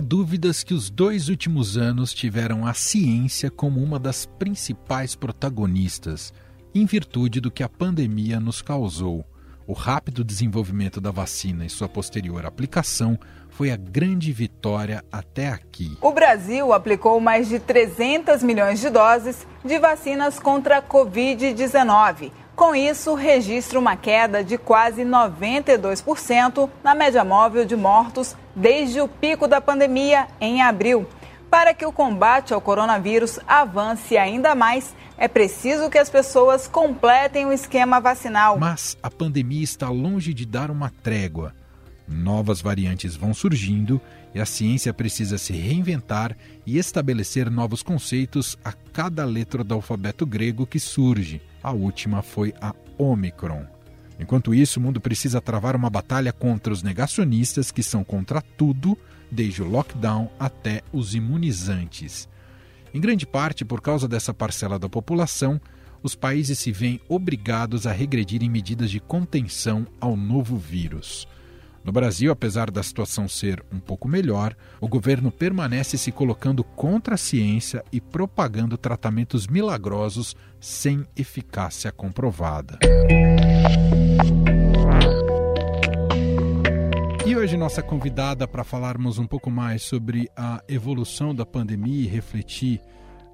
dúvidas que os dois últimos anos tiveram a ciência como uma das principais protagonistas, em virtude do que a pandemia nos causou. O rápido desenvolvimento da vacina e sua posterior aplicação foi a grande vitória até aqui. O Brasil aplicou mais de 300 milhões de doses de vacinas contra a Covid-19. Com isso, registra uma queda de quase 92% na média móvel de mortos desde o pico da pandemia em abril. Para que o combate ao coronavírus avance ainda mais, é preciso que as pessoas completem o esquema vacinal. Mas a pandemia está longe de dar uma trégua. Novas variantes vão surgindo e a ciência precisa se reinventar e estabelecer novos conceitos a cada letra do alfabeto grego que surge. A última foi a Omicron. Enquanto isso, o mundo precisa travar uma batalha contra os negacionistas que são contra tudo, desde o lockdown até os imunizantes. Em grande parte por causa dessa parcela da população, os países se veem obrigados a regredir em medidas de contenção ao novo vírus. No Brasil, apesar da situação ser um pouco melhor, o governo permanece se colocando contra a ciência e propagando tratamentos milagrosos sem eficácia comprovada. E hoje nossa convidada para falarmos um pouco mais sobre a evolução da pandemia e refletir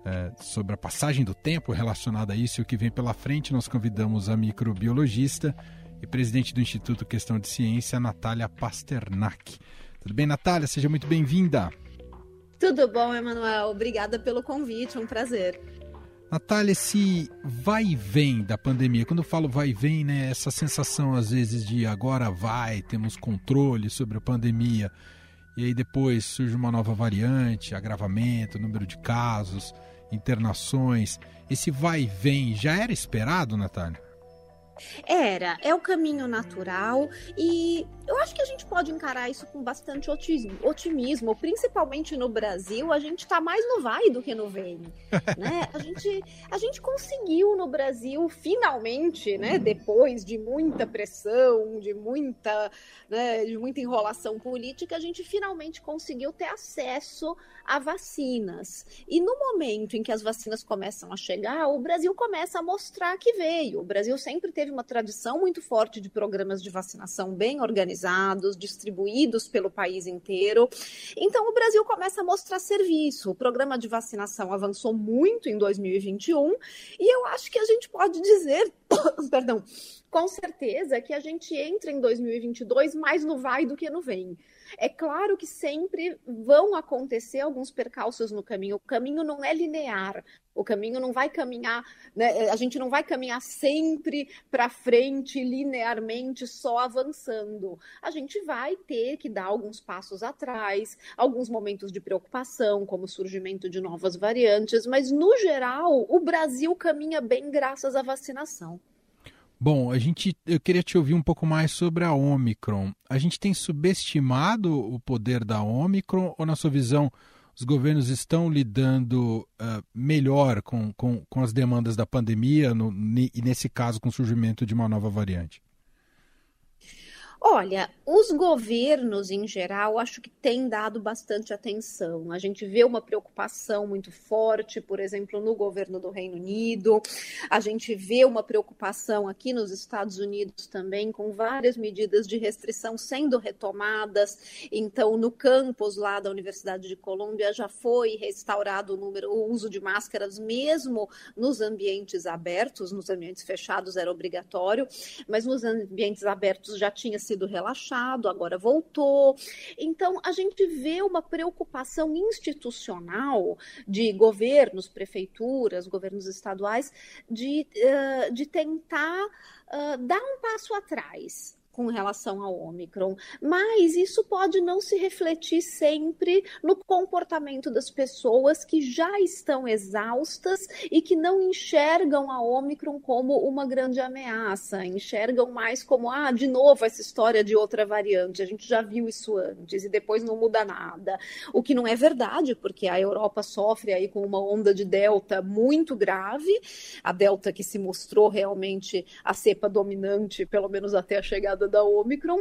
é, sobre a passagem do tempo relacionada a isso e o que vem pela frente, nós convidamos a microbiologista e presidente do Instituto Questão de Ciência, Natália Pasternak. Tudo bem, Natália? Seja muito bem-vinda. Tudo bom, Emanuel. Obrigada pelo convite, um prazer. Natália, esse vai e vem da pandemia, quando eu falo vai e vem, né, essa sensação às vezes de agora vai, temos controle sobre a pandemia, e aí depois surge uma nova variante, agravamento, número de casos, internações. Esse vai e vem já era esperado, Natália? Era, é o caminho natural e eu acho que a gente pode encarar isso com bastante otimismo, principalmente no Brasil, a gente está mais no vai do que no vem, né? A gente, a gente conseguiu no Brasil finalmente, né, depois de muita pressão, de muita, né, de muita enrolação política, a gente finalmente conseguiu ter acesso a vacinas. E no momento em que as vacinas começam a chegar, o Brasil começa a mostrar que veio. O Brasil sempre teve uma tradição muito forte de programas de vacinação bem organizados, distribuídos pelo país inteiro. Então, o Brasil começa a mostrar serviço. O programa de vacinação avançou muito em 2021 e eu acho que a gente pode dizer, perdão, com certeza que a gente entra em 2022 mais no vai do que no vem. É claro que sempre vão acontecer alguns percalços no caminho. O caminho não é linear. O caminho não vai caminhar, né? a gente não vai caminhar sempre para frente linearmente, só avançando. A gente vai ter que dar alguns passos atrás, alguns momentos de preocupação, como o surgimento de novas variantes, mas no geral, o Brasil caminha bem graças à vacinação. Bom, a gente, eu queria te ouvir um pouco mais sobre a Omicron. A gente tem subestimado o poder da Omicron ou, na sua visão, os governos estão lidando uh, melhor com, com, com as demandas da pandemia no, e, nesse caso, com o surgimento de uma nova variante? Olha, os governos em geral acho que têm dado bastante atenção. A gente vê uma preocupação muito forte, por exemplo, no governo do Reino Unido. A gente vê uma preocupação aqui nos Estados Unidos também, com várias medidas de restrição sendo retomadas. Então, no campus lá da Universidade de Colômbia já foi restaurado o número, o uso de máscaras, mesmo nos ambientes abertos, nos ambientes fechados era obrigatório, mas nos ambientes abertos já tinha sido sido relaxado, agora voltou. Então, a gente vê uma preocupação institucional de governos, prefeituras, governos estaduais, de, uh, de tentar uh, dar um passo atrás com relação ao Ômicron, mas isso pode não se refletir sempre no comportamento das pessoas que já estão exaustas e que não enxergam a Ômicron como uma grande ameaça, enxergam mais como, ah, de novo essa história de outra variante, a gente já viu isso antes e depois não muda nada. O que não é verdade, porque a Europa sofre aí com uma onda de Delta muito grave, a Delta que se mostrou realmente a cepa dominante, pelo menos até a chegada da Omicron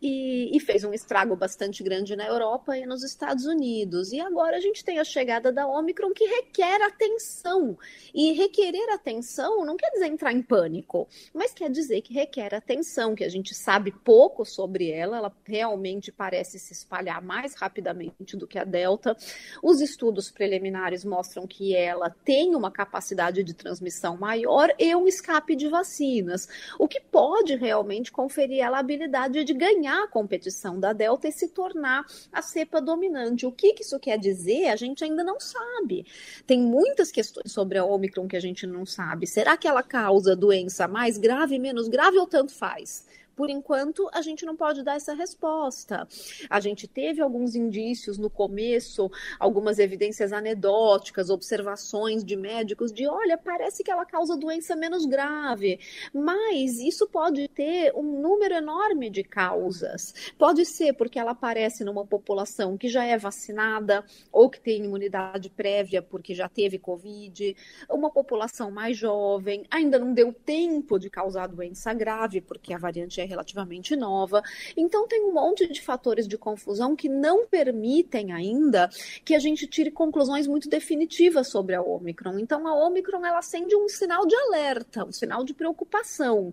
e, e, fez um estrago bastante grande na Europa e nos Estados Unidos. E agora a gente tem a chegada da Omicron que requer atenção. E requerer atenção não quer dizer entrar em pânico, mas quer dizer que requer atenção, que a gente sabe pouco sobre ela, ela realmente parece se espalhar mais rapidamente do que a Delta. Os estudos preliminares mostram que ela tem uma capacidade de transmissão maior e um escape de vacinas, o que pode realmente conferir ela a habilidade de ganhar a competição da Delta e se tornar a cepa dominante. O que, que isso quer dizer? A gente ainda não sabe. Tem muitas questões sobre a Omicron que a gente não sabe. Será que ela causa doença mais grave, menos grave ou tanto faz? Por enquanto, a gente não pode dar essa resposta. A gente teve alguns indícios no começo, algumas evidências anedóticas, observações de médicos de, olha, parece que ela causa doença menos grave, mas isso pode ter um número enorme de causas. Pode ser porque ela aparece numa população que já é vacinada ou que tem imunidade prévia porque já teve Covid, uma população mais jovem, ainda não deu tempo de causar doença grave porque a variante é relativamente nova. Então, tem um monte de fatores de confusão que não permitem ainda que a gente tire conclusões muito definitivas sobre a Omicron. Então, a Omicron ela acende um sinal de alerta, um sinal de preocupação,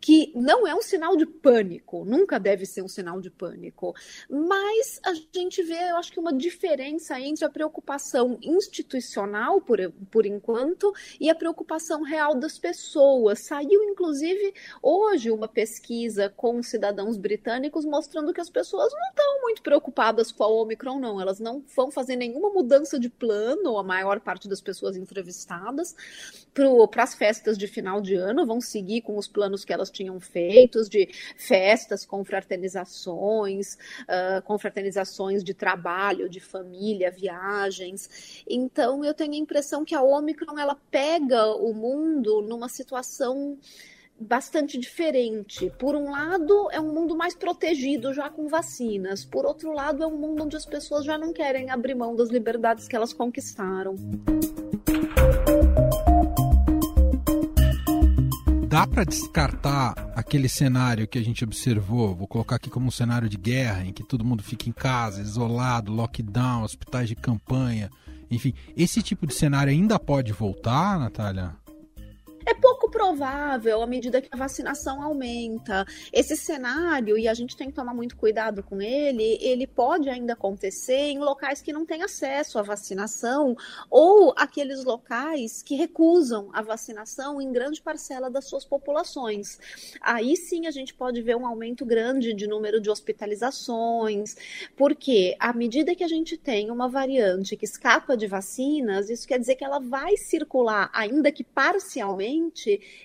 que não é um sinal de pânico, nunca deve ser um sinal de pânico. Mas a gente vê, eu acho que uma diferença entre a preocupação institucional, por, por enquanto, e a preocupação real das pessoas. Saiu, inclusive, hoje uma pesquisa pesquisa com cidadãos britânicos mostrando que as pessoas não estão muito preocupadas com a Omicron, não. Elas não vão fazer nenhuma mudança de plano, a maior parte das pessoas entrevistadas, para as festas de final de ano, vão seguir com os planos que elas tinham feitos, de festas, confraternizações, uh, confraternizações de trabalho, de família, viagens. Então, eu tenho a impressão que a Omicron ela pega o mundo numa situação bastante diferente. Por um lado, é um mundo mais protegido já com vacinas. Por outro lado, é um mundo onde as pessoas já não querem abrir mão das liberdades que elas conquistaram. Dá para descartar aquele cenário que a gente observou, vou colocar aqui como um cenário de guerra, em que todo mundo fica em casa, isolado, lockdown, hospitais de campanha, enfim, esse tipo de cenário ainda pode voltar, Natália? É pouco provável à medida que a vacinação aumenta. Esse cenário, e a gente tem que tomar muito cuidado com ele, ele pode ainda acontecer em locais que não têm acesso à vacinação ou aqueles locais que recusam a vacinação em grande parcela das suas populações. Aí sim a gente pode ver um aumento grande de número de hospitalizações, porque à medida que a gente tem uma variante que escapa de vacinas, isso quer dizer que ela vai circular, ainda que parcialmente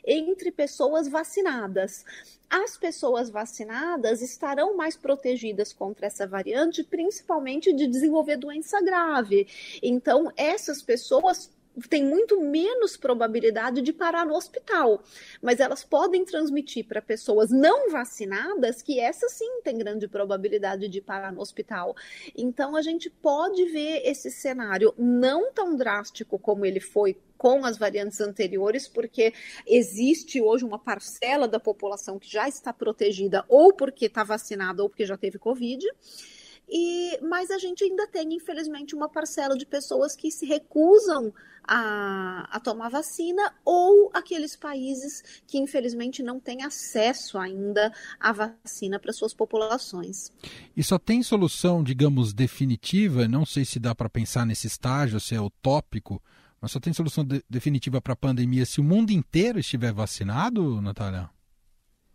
entre pessoas vacinadas. As pessoas vacinadas estarão mais protegidas contra essa variante, principalmente de desenvolver doença grave. Então, essas pessoas têm muito menos probabilidade de parar no hospital, mas elas podem transmitir para pessoas não vacinadas que essa sim tem grande probabilidade de parar no hospital. Então a gente pode ver esse cenário não tão drástico como ele foi com as variantes anteriores, porque existe hoje uma parcela da população que já está protegida, ou porque está vacinada, ou porque já teve Covid. E, mas a gente ainda tem, infelizmente, uma parcela de pessoas que se recusam a, a tomar vacina ou aqueles países que, infelizmente, não têm acesso ainda à vacina para suas populações. E só tem solução, digamos, definitiva? Não sei se dá para pensar nesse estágio, se é utópico, mas só tem solução de, definitiva para a pandemia se o mundo inteiro estiver vacinado, Natália?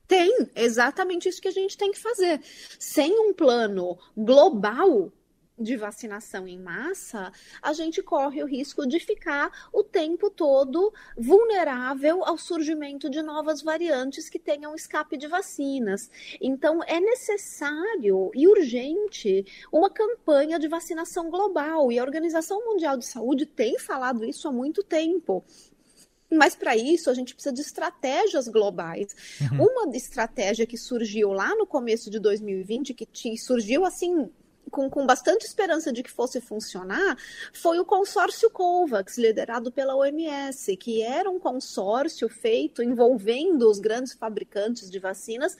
Tem, exatamente isso que a gente tem que fazer. Sem um plano global de vacinação em massa, a gente corre o risco de ficar o tempo todo vulnerável ao surgimento de novas variantes que tenham escape de vacinas. Então, é necessário e urgente uma campanha de vacinação global, e a Organização Mundial de Saúde tem falado isso há muito tempo. Mas para isso a gente precisa de estratégias globais. Uhum. Uma estratégia que surgiu lá no começo de 2020, que surgiu assim com, com bastante esperança de que fosse funcionar foi o consórcio COVAX, liderado pela OMS, que era um consórcio feito envolvendo os grandes fabricantes de vacinas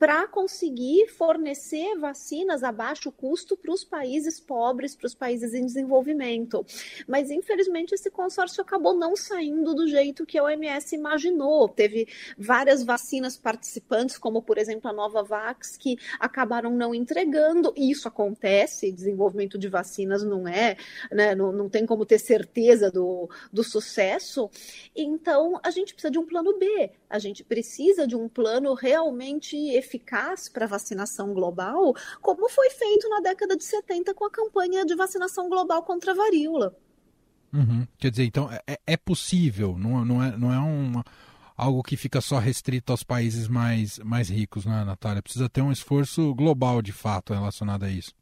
para conseguir fornecer vacinas a baixo custo para os países pobres, para os países em desenvolvimento. Mas, infelizmente, esse consórcio acabou não saindo do jeito que a OMS imaginou. Teve várias vacinas participantes, como, por exemplo, a Novavax, que acabaram não entregando, e isso acontece, desenvolvimento de vacinas não é, né, não, não tem como ter certeza do, do sucesso. Então, a gente precisa de um plano B, a gente precisa de um plano realmente eficaz para vacinação global, como foi feito na década de 70 com a campanha de vacinação global contra a varíola. Uhum. Quer dizer, então é, é possível, não, não é, não é uma, algo que fica só restrito aos países mais, mais ricos, né, Natália? Precisa ter um esforço global de fato relacionado a isso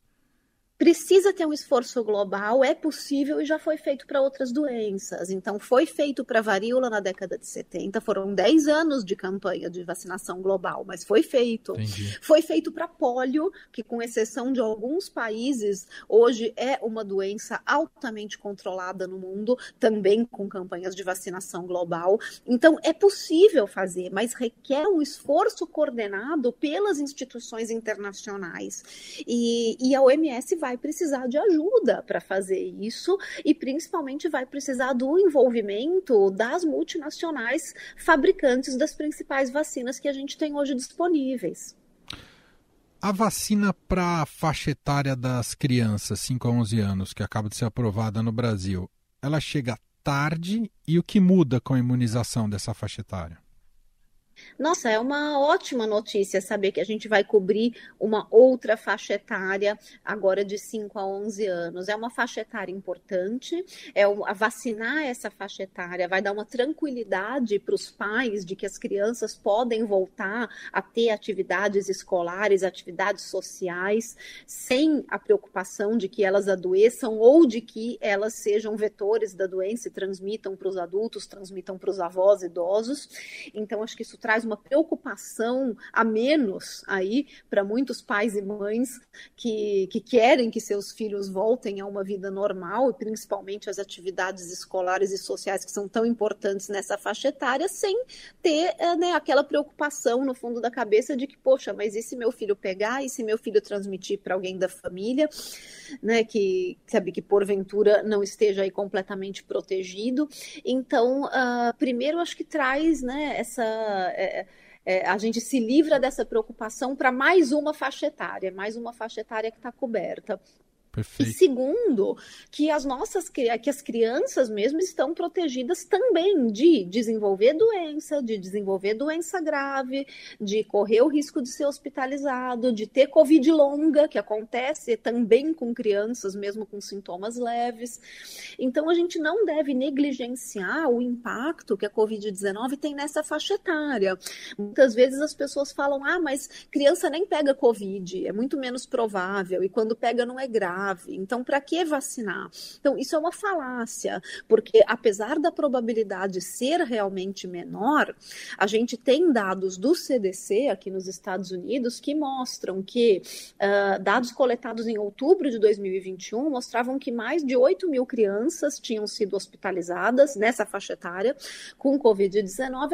precisa ter um esforço global, é possível e já foi feito para outras doenças. Então, foi feito para varíola na década de 70, foram 10 anos de campanha de vacinação global, mas foi feito. Entendi. Foi feito para pólio, que, com exceção de alguns países, hoje é uma doença altamente controlada no mundo, também com campanhas de vacinação global. Então, é possível fazer, mas requer um esforço coordenado pelas instituições internacionais. E, e a OMS vai precisar de ajuda para fazer isso e principalmente vai precisar do envolvimento das multinacionais fabricantes das principais vacinas que a gente tem hoje disponíveis. A vacina para a faixa etária das crianças, 5 a 11 anos, que acaba de ser aprovada no Brasil, ela chega tarde e o que muda com a imunização dessa faixa etária? Nossa, é uma ótima notícia saber que a gente vai cobrir uma outra faixa etária agora de 5 a 11 anos. É uma faixa etária importante, é a vacinar essa faixa etária vai dar uma tranquilidade para os pais de que as crianças podem voltar a ter atividades escolares, atividades sociais, sem a preocupação de que elas adoeçam ou de que elas sejam vetores da doença e transmitam para os adultos, transmitam para os avós idosos. Então, acho que isso traz uma preocupação a menos aí para muitos pais e mães que, que querem que seus filhos voltem a uma vida normal e principalmente as atividades escolares e sociais que são tão importantes nessa faixa etária, sem ter eh, né, aquela preocupação no fundo da cabeça de que, poxa, mas e se meu filho pegar, e se meu filho transmitir para alguém da família, né, que sabe que porventura não esteja aí completamente protegido. Então, uh, primeiro acho que traz né, essa é, é, a gente se livra dessa preocupação para mais uma faixa etária, mais uma faixa etária que está coberta. Perfeito. E segundo, que as nossas que as crianças mesmo estão protegidas também de desenvolver doença, de desenvolver doença grave, de correr o risco de ser hospitalizado, de ter covid longa, que acontece também com crianças mesmo com sintomas leves. Então a gente não deve negligenciar o impacto que a covid-19 tem nessa faixa etária. Muitas vezes as pessoas falam: "Ah, mas criança nem pega covid, é muito menos provável e quando pega não é grave" grave. Então, para que vacinar? Então, isso é uma falácia, porque apesar da probabilidade ser realmente menor, a gente tem dados do CDC aqui nos Estados Unidos que mostram que uh, dados coletados em outubro de 2021 mostravam que mais de 8 mil crianças tinham sido hospitalizadas nessa faixa etária com Covid-19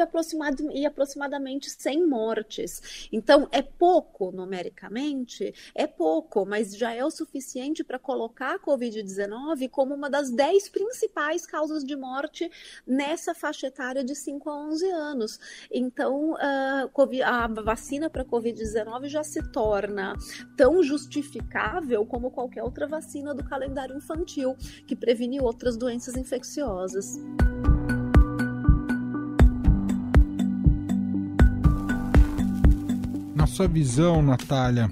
e aproximadamente 100 mortes. Então, é pouco numericamente, é pouco, mas já é o suficiente para colocar a Covid-19 como uma das 10 principais causas de morte nessa faixa etária de 5 a 11 anos. Então, a vacina para Covid-19 já se torna tão justificável como qualquer outra vacina do calendário infantil, que previne outras doenças infecciosas. Na sua visão, Natália,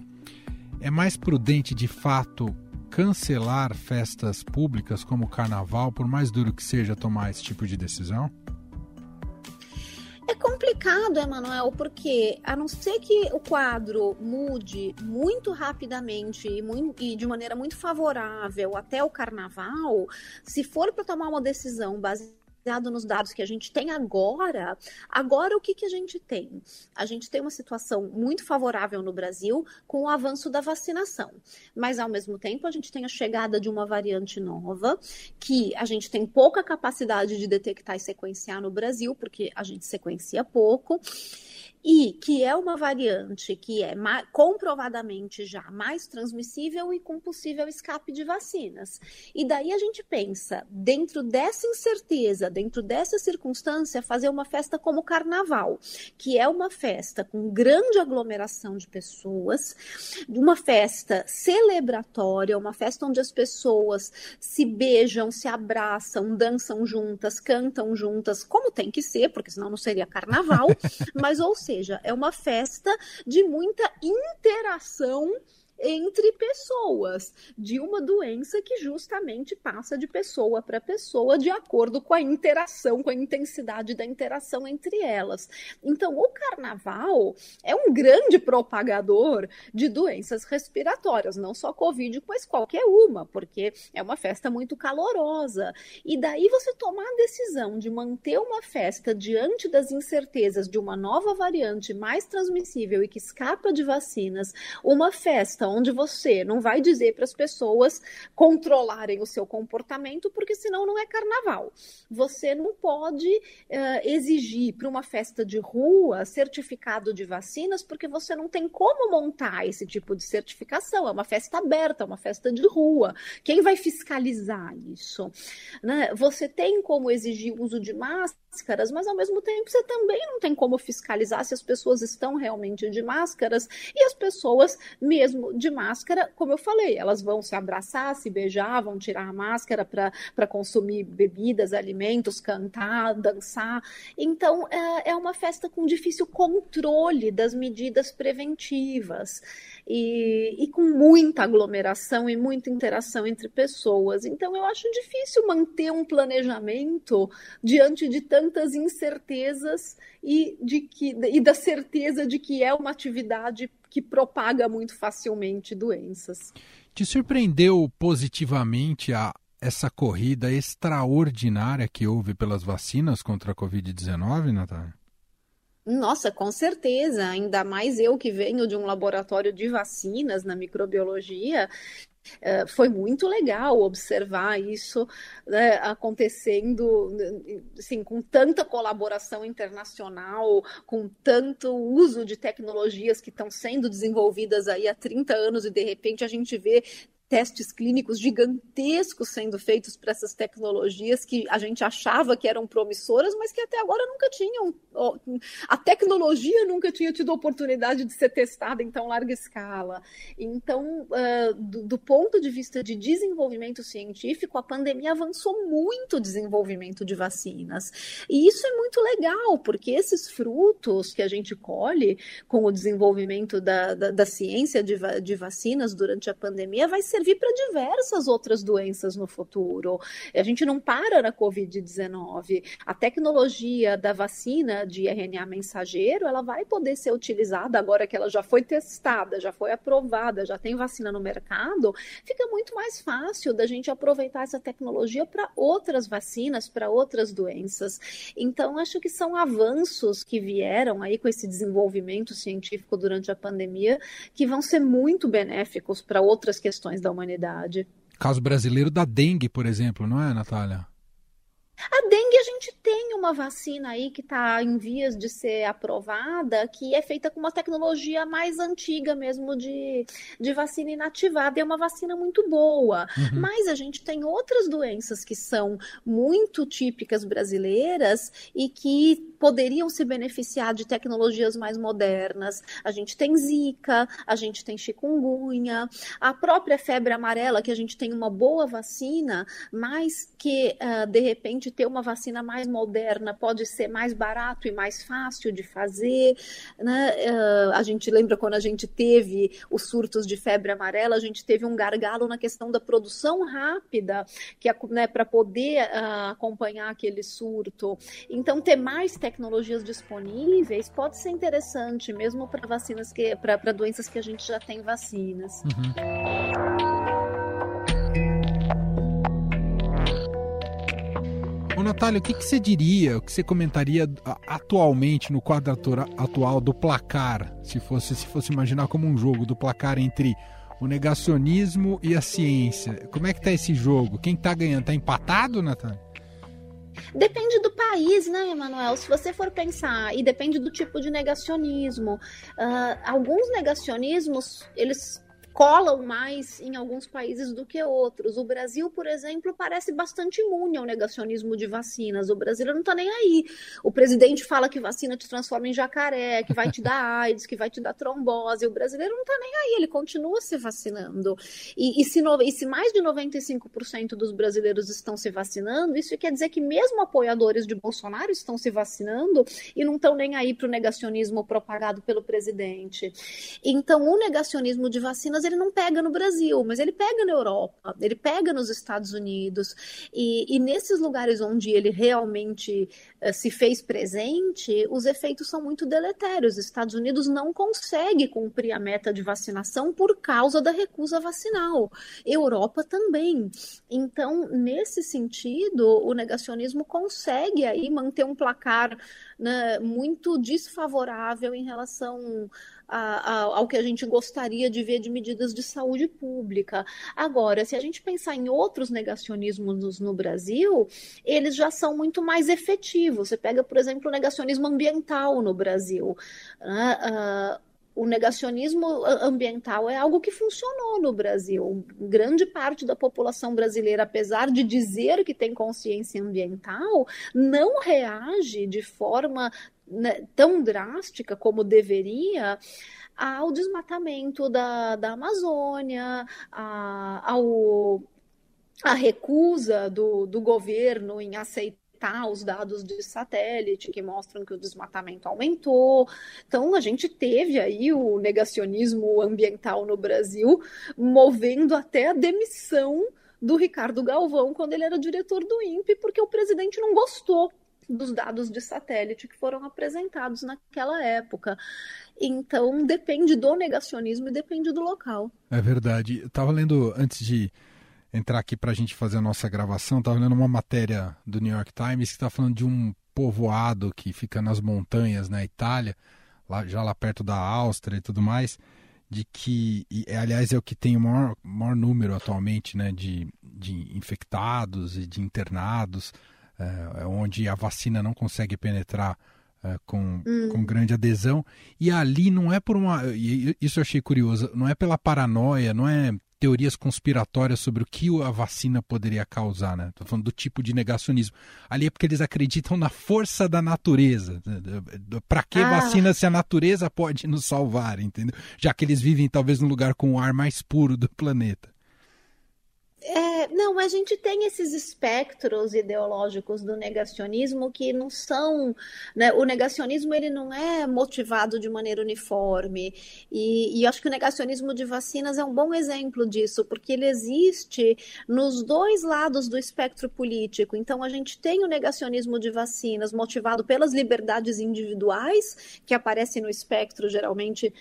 é mais prudente de fato cancelar festas públicas como o carnaval, por mais duro que seja tomar esse tipo de decisão? É complicado, Emanuel, porque a não ser que o quadro mude muito rapidamente e, muito, e de maneira muito favorável até o carnaval, se for para tomar uma decisão baseada baseado nos dados que a gente tem agora, agora o que, que a gente tem? A gente tem uma situação muito favorável no Brasil com o avanço da vacinação, mas ao mesmo tempo a gente tem a chegada de uma variante nova que a gente tem pouca capacidade de detectar e sequenciar no Brasil, porque a gente sequencia pouco e que é uma variante que é comprovadamente já mais transmissível e com possível escape de vacinas. E daí a gente pensa, dentro dessa incerteza, dentro dessa circunstância, fazer uma festa como o carnaval, que é uma festa com grande aglomeração de pessoas, uma festa celebratória, uma festa onde as pessoas se beijam, se abraçam, dançam juntas, cantam juntas, como tem que ser, porque senão não seria carnaval, mas ou seja, é uma festa de muita interação entre pessoas de uma doença que justamente passa de pessoa para pessoa de acordo com a interação, com a intensidade da interação entre elas. Então, o carnaval é um grande propagador de doenças respiratórias, não só Covid, mas qualquer uma, porque é uma festa muito calorosa. E daí você tomar a decisão de manter uma festa diante das incertezas de uma nova variante mais transmissível e que escapa de vacinas, uma festa onde você não vai dizer para as pessoas controlarem o seu comportamento, porque senão não é carnaval. Você não pode uh, exigir para uma festa de rua certificado de vacinas, porque você não tem como montar esse tipo de certificação. É uma festa aberta, é uma festa de rua. Quem vai fiscalizar isso? Né? Você tem como exigir o uso de máscaras, mas ao mesmo tempo você também não tem como fiscalizar se as pessoas estão realmente de máscaras e as pessoas, mesmo de máscara, como eu falei, elas vão se abraçar, se beijar, vão tirar a máscara para consumir bebidas, alimentos, cantar, dançar. Então, é, é uma festa com difícil controle das medidas preventivas e, e com muita aglomeração e muita interação entre pessoas. Então, eu acho difícil manter um planejamento diante de tantas incertezas e, de que, e da certeza de que é uma atividade que propaga muito facilmente doenças. Te surpreendeu positivamente a essa corrida extraordinária que houve pelas vacinas contra a Covid-19, Natália? Nossa, com certeza, ainda mais eu que venho de um laboratório de vacinas na microbiologia, eh, foi muito legal observar isso né, acontecendo assim, com tanta colaboração internacional, com tanto uso de tecnologias que estão sendo desenvolvidas aí há 30 anos e de repente a gente vê testes clínicos gigantescos sendo feitos para essas tecnologias que a gente achava que eram promissoras, mas que até agora nunca tinham. A tecnologia nunca tinha tido oportunidade de ser testada em tão larga escala. Então, do, do, ponto de vista de desenvolvimento científico, a pandemia avançou muito o desenvolvimento de vacinas. E isso é muito legal, porque esses frutos que a gente colhe com o desenvolvimento da, da, da ciência de, de vacinas durante a pandemia vai ser servir para diversas outras doenças no futuro. A gente não para na Covid-19. A tecnologia da vacina de RNA mensageiro, ela vai poder ser utilizada agora que ela já foi testada, já foi aprovada, já tem vacina no mercado, fica muito mais fácil da gente aproveitar essa tecnologia para outras vacinas, para outras doenças. Então, acho que são avanços que vieram aí com esse desenvolvimento científico durante a pandemia que vão ser muito benéficos para outras questões da da humanidade. Caso brasileiro da dengue, por exemplo, não é, Natália? A dengue a gente tem uma vacina aí que está em vias de ser aprovada, que é feita com uma tecnologia mais antiga mesmo de, de vacina inativada. É uma vacina muito boa. Uhum. Mas a gente tem outras doenças que são muito típicas brasileiras e que poderiam se beneficiar de tecnologias mais modernas. A gente tem zika, a gente tem chikungunya, a própria febre amarela, que a gente tem uma boa vacina, mas que uh, de repente ter uma vacina mais moderna pode ser mais barato e mais fácil de fazer. Né? Uh, a gente lembra quando a gente teve os surtos de febre amarela, a gente teve um gargalo na questão da produção rápida, que é né, para poder uh, acompanhar aquele surto. Então, ter mais tecnologia tecnologias disponíveis pode ser interessante, mesmo para vacinas que para doenças que a gente já tem vacinas. Uhum. Ô, Natália, o que, que você diria, o que você comentaria atualmente no quadro atual do placar, se fosse, se fosse imaginar como um jogo do placar entre o negacionismo e a ciência? Como é que tá esse jogo? Quem tá ganhando? Tá empatado, Natália? Depende do país, né, Emanuel? Se você for pensar, e depende do tipo de negacionismo. Uh, alguns negacionismos, eles colam mais em alguns países do que outros. O Brasil, por exemplo, parece bastante imune ao negacionismo de vacinas. O brasileiro não está nem aí. O presidente fala que vacina te transforma em jacaré, que vai te dar AIDS, que vai te dar trombose. O brasileiro não está nem aí, ele continua se vacinando. E, e, se, no, e se mais de 95% dos brasileiros estão se vacinando, isso quer dizer que mesmo apoiadores de Bolsonaro estão se vacinando e não estão nem aí para o negacionismo propagado pelo presidente. Então, o negacionismo de vacinas ele não pega no Brasil, mas ele pega na Europa, ele pega nos Estados Unidos. E, e nesses lugares onde ele realmente uh, se fez presente, os efeitos são muito deletérios. Os Estados Unidos não consegue cumprir a meta de vacinação por causa da recusa vacinal. Europa também. Então, nesse sentido, o negacionismo consegue aí manter um placar né, muito desfavorável em relação a, a, ao que a gente gostaria de ver de medidas de saúde pública. Agora, se a gente pensar em outros negacionismos no Brasil, eles já são muito mais efetivos. Você pega, por exemplo, o negacionismo ambiental no Brasil. Uh, uh, o negacionismo ambiental é algo que funcionou no Brasil. Grande parte da população brasileira, apesar de dizer que tem consciência ambiental, não reage de forma né, tão drástica como deveria ao desmatamento da, da Amazônia, a, ao, a recusa do, do governo em aceitar os dados de satélite que mostram que o desmatamento aumentou. Então, a gente teve aí o negacionismo ambiental no Brasil, movendo até a demissão do Ricardo Galvão quando ele era diretor do INPE, porque o presidente não gostou dos dados de satélite que foram apresentados naquela época. Então, depende do negacionismo e depende do local. É verdade. Eu estava lendo antes de entrar aqui para a gente fazer a nossa gravação, estava lendo uma matéria do New York Times que está falando de um povoado que fica nas montanhas na Itália, lá, já lá perto da Áustria e tudo mais, de que, e, aliás, é o que tem o maior, maior número atualmente né, de, de infectados e de internados, é, é onde a vacina não consegue penetrar é, com, hum. com grande adesão. E ali não é por uma. Isso eu achei curioso, não é pela paranoia, não é teorias conspiratórias sobre o que a vacina poderia causar, né? Estou falando do tipo de negacionismo. Ali é porque eles acreditam na força da natureza. Para que ah. vacina se a natureza pode nos salvar, entendeu? Já que eles vivem talvez no lugar com o ar mais puro do planeta. É, não, a gente tem esses espectros ideológicos do negacionismo que não são, né, o negacionismo ele não é motivado de maneira uniforme e, e acho que o negacionismo de vacinas é um bom exemplo disso, porque ele existe nos dois lados do espectro político. Então a gente tem o negacionismo de vacinas motivado pelas liberdades individuais que aparecem no espectro geralmente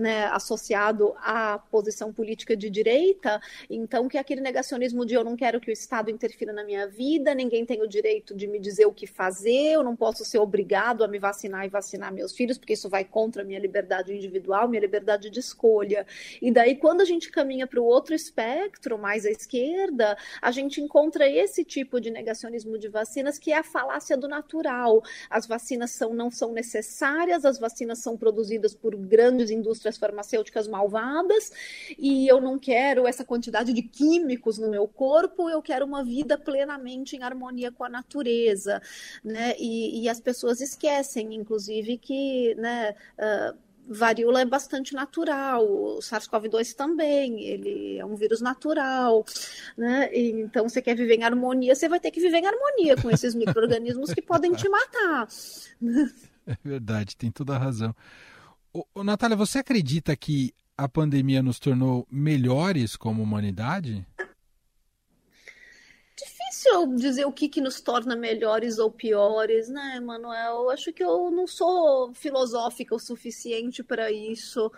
né, associado à posição política de direita, então que é aquele aquele negacionismo de eu não quero que o Estado interfira na minha vida, ninguém tem o direito de me dizer o que fazer, eu não posso ser obrigado a me vacinar e vacinar meus filhos, porque isso vai contra a minha liberdade individual, minha liberdade de escolha. E daí, quando a gente caminha para o outro espectro, mais à esquerda, a gente encontra esse tipo de negacionismo de vacinas, que é a falácia do natural. As vacinas são, não são necessárias, as vacinas são produzidas por grandes indústrias farmacêuticas malvadas, e eu não quero essa quantidade de químicos químicos no meu corpo, eu quero uma vida plenamente em harmonia com a natureza, né? E, e as pessoas esquecem, inclusive, que, né? Uh, varíola é bastante natural, o SARS-CoV-2 também, ele é um vírus natural, né? E, então, você quer viver em harmonia, você vai ter que viver em harmonia com esses micro-organismos que podem te matar. É verdade, tem toda a razão. Ô, ô, Natália, você acredita que a pandemia nos tornou melhores como humanidade? Difícil dizer o que, que nos torna melhores ou piores, né, Manuel? Acho que eu não sou filosófica o suficiente para isso.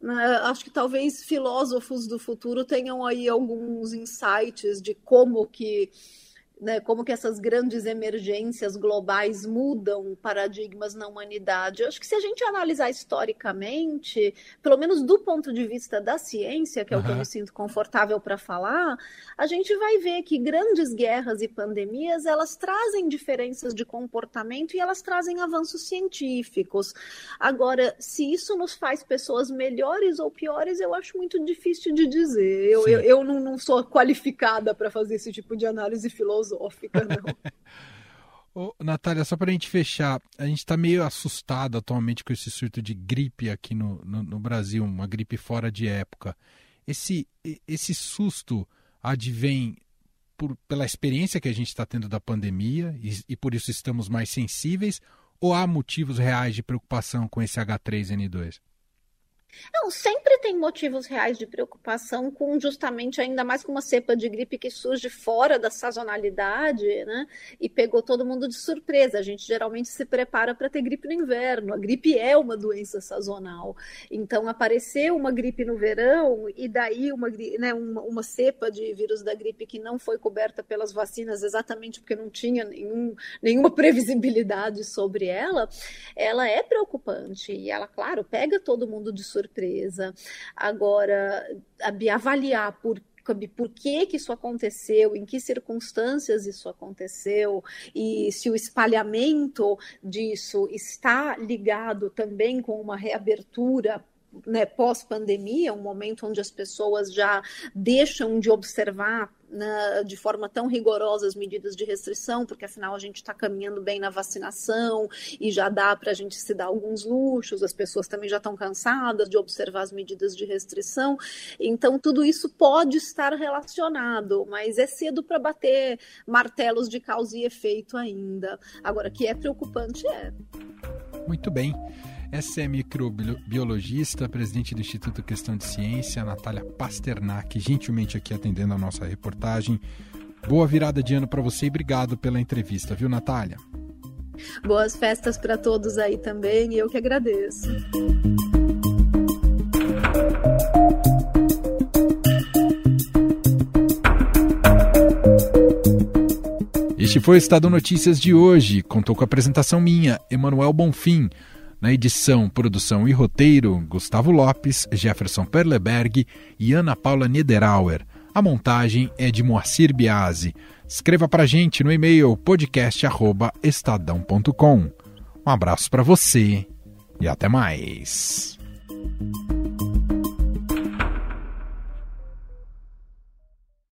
Né? Acho que talvez filósofos do futuro tenham aí alguns insights de como que né, como que essas grandes emergências globais mudam paradigmas na humanidade. Eu acho que se a gente analisar historicamente, pelo menos do ponto de vista da ciência, que é uhum. o que eu me sinto confortável para falar, a gente vai ver que grandes guerras e pandemias, elas trazem diferenças de comportamento e elas trazem avanços científicos. Agora, se isso nos faz pessoas melhores ou piores, eu acho muito difícil de dizer. Eu, eu, eu, não, não sou qualificada para fazer esse tipo de análise filosófica filosófica, não. Ô, Natália, só para a gente fechar, a gente está meio assustado atualmente com esse surto de gripe aqui no, no, no Brasil, uma gripe fora de época. Esse, esse susto advém por, pela experiência que a gente está tendo da pandemia e, e por isso estamos mais sensíveis, ou há motivos reais de preocupação com esse H3N2? Não, sempre tem motivos reais de preocupação com justamente ainda mais com uma cepa de gripe que surge fora da sazonalidade, né? E pegou todo mundo de surpresa. A gente geralmente se prepara para ter gripe no inverno. A gripe é uma doença sazonal. Então apareceu uma gripe no verão e daí uma, né, uma, uma cepa de vírus da gripe que não foi coberta pelas vacinas exatamente porque não tinha nenhum, nenhuma previsibilidade sobre ela, ela é preocupante e ela, claro, pega todo mundo de surpresa surpresa. Agora, avaliar por por que, que isso aconteceu, em que circunstâncias isso aconteceu, e se o espalhamento disso está ligado também com uma reabertura né, pós-pandemia, um momento onde as pessoas já deixam de observar né, de forma tão rigorosa as medidas de restrição, porque afinal a gente está caminhando bem na vacinação e já dá para a gente se dar alguns luxos, as pessoas também já estão cansadas de observar as medidas de restrição, então tudo isso pode estar relacionado, mas é cedo para bater martelos de causa e efeito ainda. Agora, que é preocupante é. Muito bem. Essa é a microbiologista, presidente do Instituto Questão de Ciência, Natália Pasternak, gentilmente aqui atendendo a nossa reportagem. Boa virada de ano para você e obrigado pela entrevista, viu, Natália? Boas festas para todos aí também e eu que agradeço. Este foi o Estado Notícias de hoje. Contou com a apresentação minha, Emanuel Bonfim. Na edição, produção e roteiro, Gustavo Lopes, Jefferson Perleberg e Ana Paula Niederauer. A montagem é de Moacir Biasi. Escreva para gente no e-mail podcast@estadão.com. Um abraço para você e até mais.